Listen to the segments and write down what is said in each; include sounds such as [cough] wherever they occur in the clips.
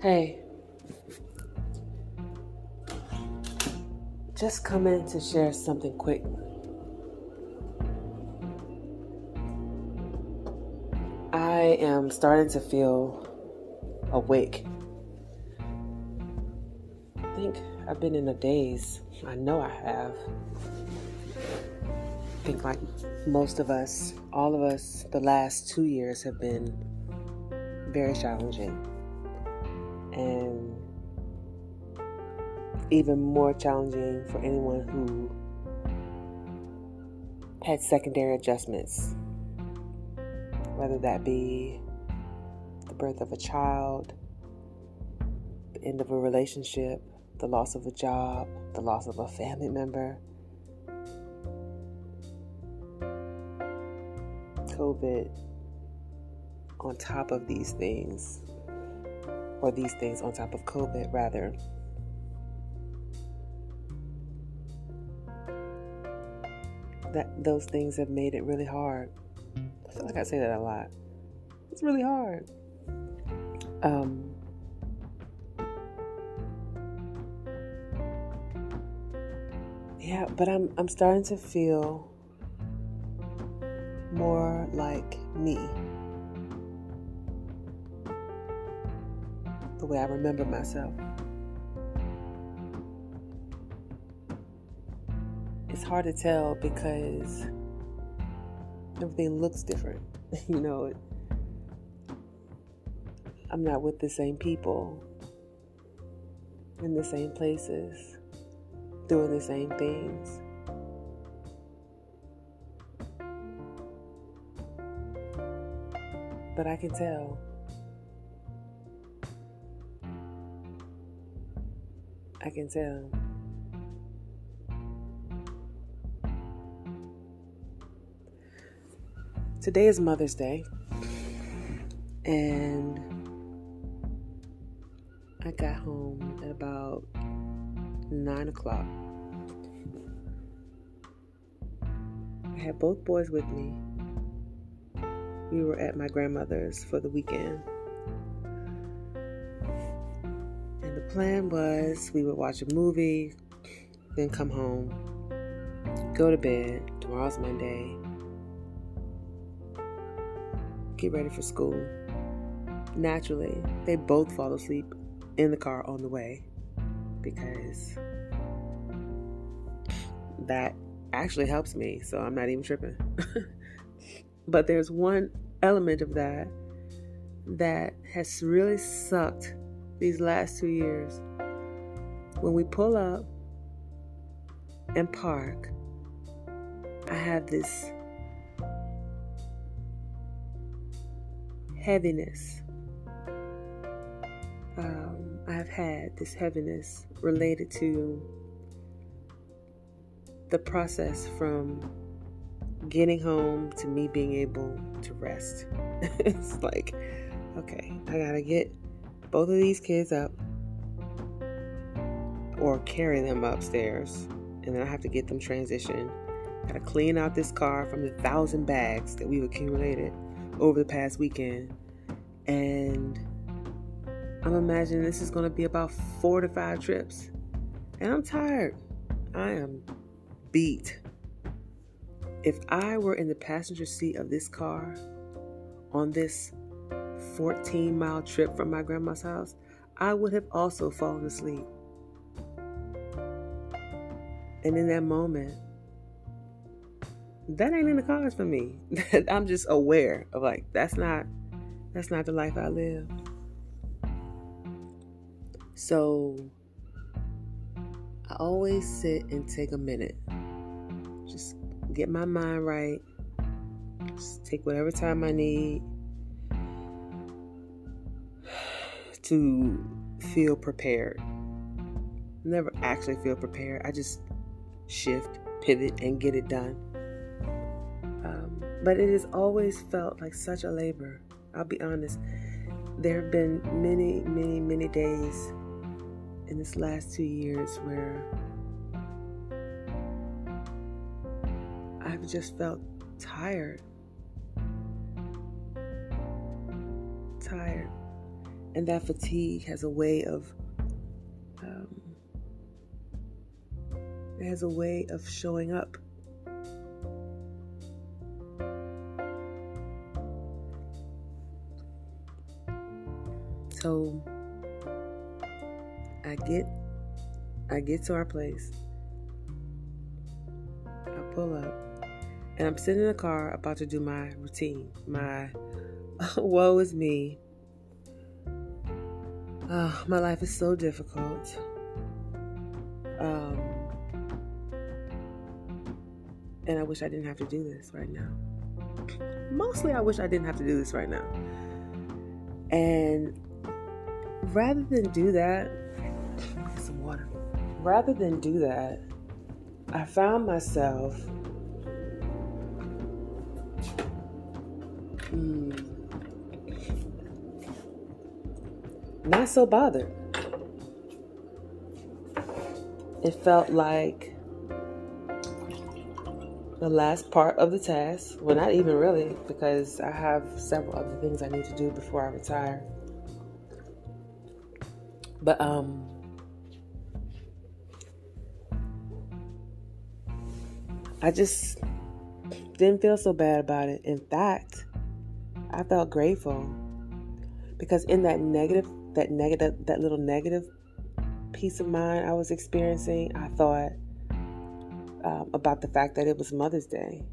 Hey, just come in to share something quick. I am starting to feel awake. I think I've been in a daze. I know I have. I think, like most of us, all of us, the last two years have been very challenging. And even more challenging for anyone who had secondary adjustments, whether that be the birth of a child, the end of a relationship, the loss of a job, the loss of a family member, COVID on top of these things, or these things on top of COVID, rather. That those things have made it really hard. I feel like I say that a lot. It's really hard. Um, yeah, but I'm I'm starting to feel more like me. The way I remember myself. It's hard to tell because everything looks different. [laughs] you know, I'm not with the same people in the same places, doing the same things. But I can tell. I can tell. Today is Mother's Day. And I got home at about nine o'clock. I had both boys with me. We were at my grandmother's for the weekend. Plan was we would watch a movie, then come home, go to bed. Tomorrow's Monday. Get ready for school. Naturally, they both fall asleep in the car on the way because that actually helps me, so I'm not even tripping. [laughs] but there's one element of that that has really sucked these last two years. When we pull up and park, I have this heaviness. Um, I have had this heaviness related to the process from getting home to me being able to rest. [laughs] it's like, okay, I gotta get both of these kids up or carry them upstairs, and then I have to get them transitioned. Gotta clean out this car from the thousand bags that we've accumulated over the past weekend. And I'm imagining this is gonna be about four to five trips. And I'm tired. I am beat. If I were in the passenger seat of this car on this 14 mile trip from my grandma's house, I would have also fallen asleep. And in that moment, that ain't in the cards for me. [laughs] I'm just aware of like that's not that's not the life I live. So I always sit and take a minute. Just get my mind right. Just take whatever time I need to feel prepared. Never actually feel prepared. I just shift, pivot, and get it done. Um, but it has always felt like such a labor. I'll be honest. There have been many, many, many days in this last two years where I've just felt tired. Tired. And that fatigue has a way of um, it has a way of showing up. So I get I get to our place. I pull up and I'm sitting in the car about to do my routine. My [laughs] woe is me. My life is so difficult. Um, and I wish I didn't have to do this right now. Mostly, I wish I didn't have to do this right now. And rather than do that, some water. Rather than do that, I found myself mm, not so bothered. It felt like the last part of the task. Well, not even really, because I have several other things I need to do before I retire. But um I just didn't feel so bad about it. In fact, I felt grateful because in that negative that negative that little negative peace of mind I was experiencing, I thought um, about the fact that it was Mother's Day.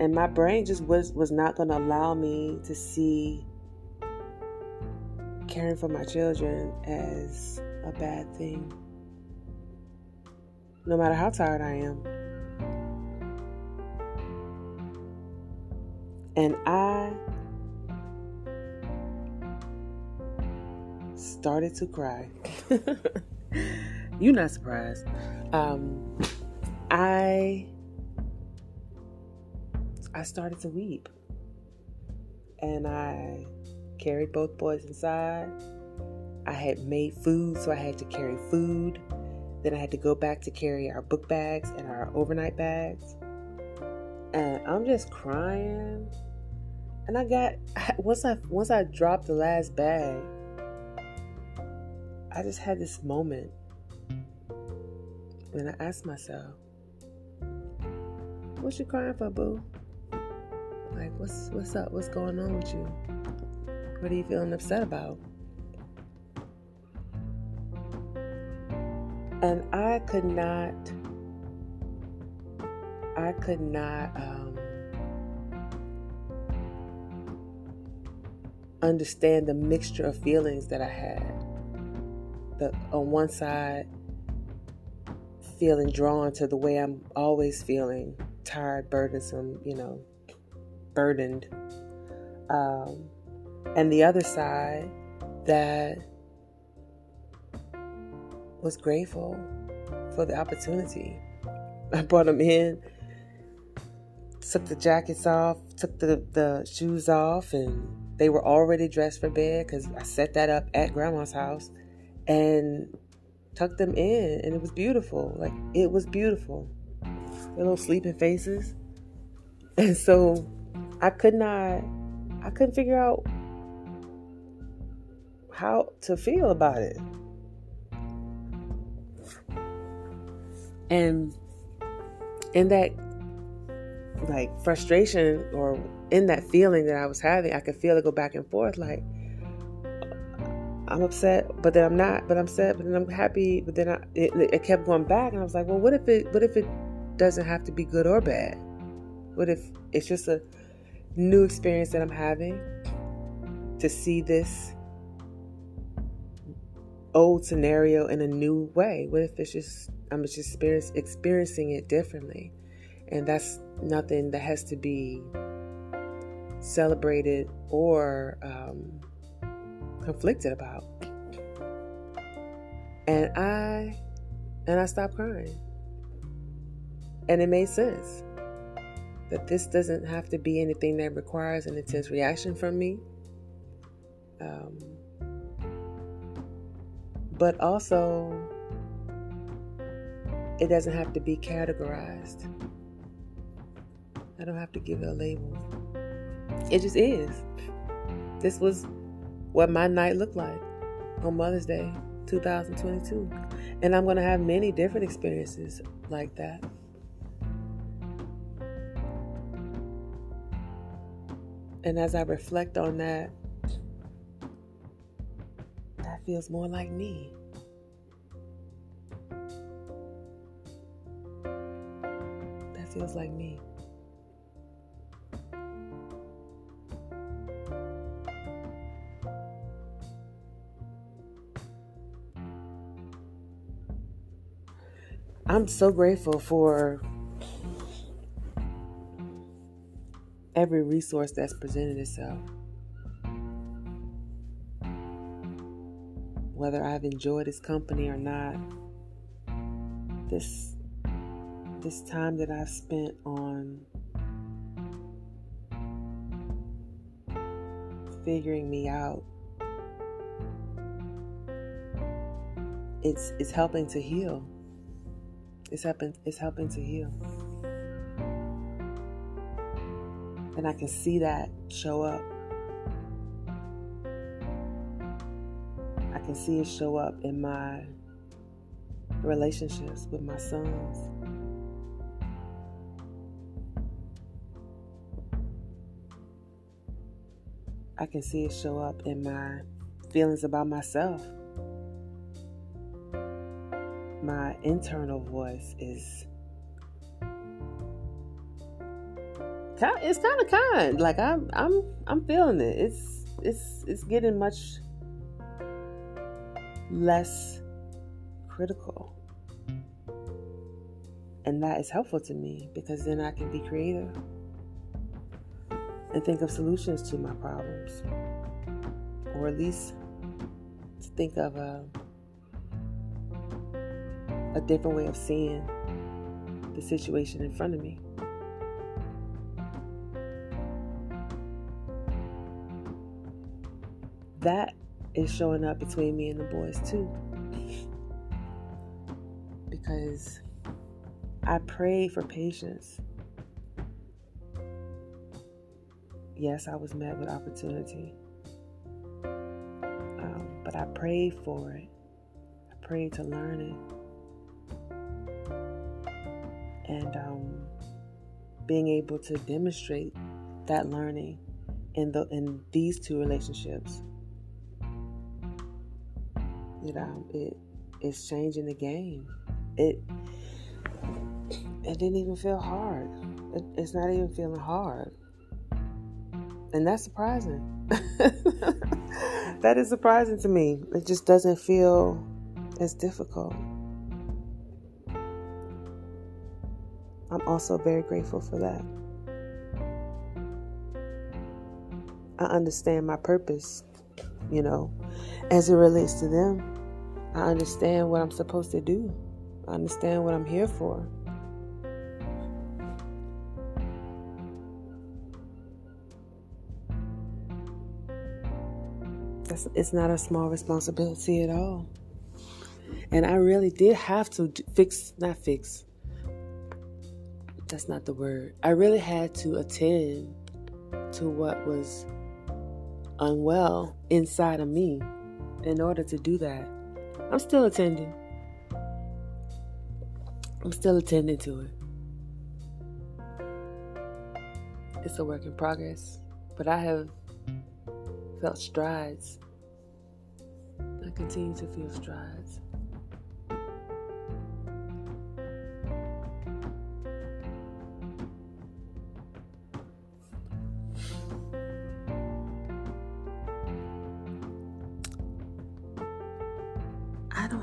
And my brain just was was not going to allow me to see caring for my children as a bad thing. No matter how tired I am. And I started to cry. [laughs] You're not surprised. Um, I I started to weep, and I carried both boys inside. I had made food, so I had to carry food. Then I had to go back to carry our book bags and our overnight bags. And I'm just crying. And I got [laughs] once I once I dropped the last bag, I just had this moment. And I asked myself, what you crying for, boo? Like what's what's up? What's going on with you? What are you feeling upset about? And I could not, I could not um, understand the mixture of feelings that I had. The on one side, feeling drawn to the way I'm always feeling, tired, burdensome, you know, burdened. Um, and the other side that was grateful for the opportunity. I brought them in, took the jackets off, took the, the shoes off, and they were already dressed for bed because I set that up at grandma's house and tucked them in, and it was beautiful. Like, it was beautiful. Their little sleeping faces. [laughs] And so I could not, I couldn't figure out how to feel about it. And in that like frustration or in that feeling that I was having, I could feel it go back and forth like I'm upset, but then I'm not, but I'm sad, but then I'm happy, but then I, it, it kept going back and I was like, well, what if it what if it doesn't have to be good or bad? What if it's just a new experience that I'm having to see this old scenario in a new way? What if it's just I'm just experience, experiencing it differently, and that's nothing that has to be celebrated or um, conflicted about. And I and I stopped crying, and it made sense that this doesn't have to be anything that requires an intense reaction from me. Um, but also it doesn't have to be categorized. I don't have to give it a label. It just is. This was what my night looked like on Mother's Day 2022. And I'm going to have many different experiences like that. And as I reflect on that, that feels more like me. That feels like me. I'm so grateful for every resource that's presented itself. Whether I've enjoyed its company or not, this this time that I've spent on figuring me out it's it's helping to heal it's helping it's helping to heal. And I can see that show up. I can see it show up in my relationships with my sons. I can see it show up in my feelings about myself my internal voice is it's kind of kind. Like i'm i'm i'm feeling it. It's it's it's getting much less critical. And that is helpful to me because then i can be creative and think of solutions to my problems. Or at least to think of a a different way of seeing the situation in front of me. That is showing up between me and the boys too. Because I prayed for patience. Yes, I was met with opportunity. Um, but I prayed for it. I prayed to learn it and um, being able to demonstrate that learning in the in these two relationships. You know it it's changing the game. It it didn't even feel hard. It, it's not even feeling hard. And that's surprising. [laughs] That is surprising to me. It just doesn't feel as difficult also very grateful for that. I understand my purpose, you know, as it relates to them. I understand what I'm supposed to do. I understand what I'm here for. That's, it's not a small responsibility at all. And I really did have to fix, not fix, that's not the word. I really had to attend to what was unwell inside of me in order to do that. I'm still attending. I'm still attending to it. It's a work in progress, but I have felt strides. I continue to feel strides.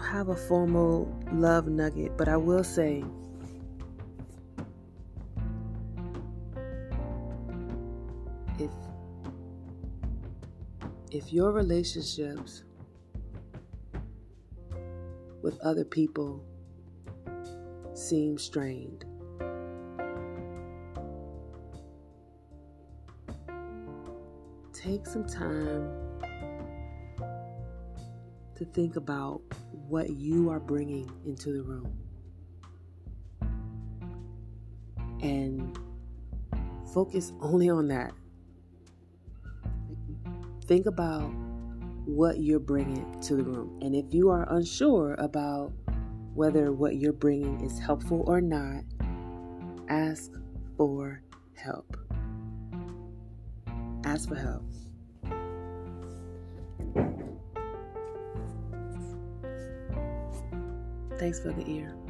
Have a formal love nugget, but I will say if if your relationships with other people seem strained take some time to think about what you are bringing into the room. And focus only on that. Think about what you're bringing to the room. And if you are unsure about whether what you're bringing is helpful or not, ask for help. Ask for help. Thanks for the ear.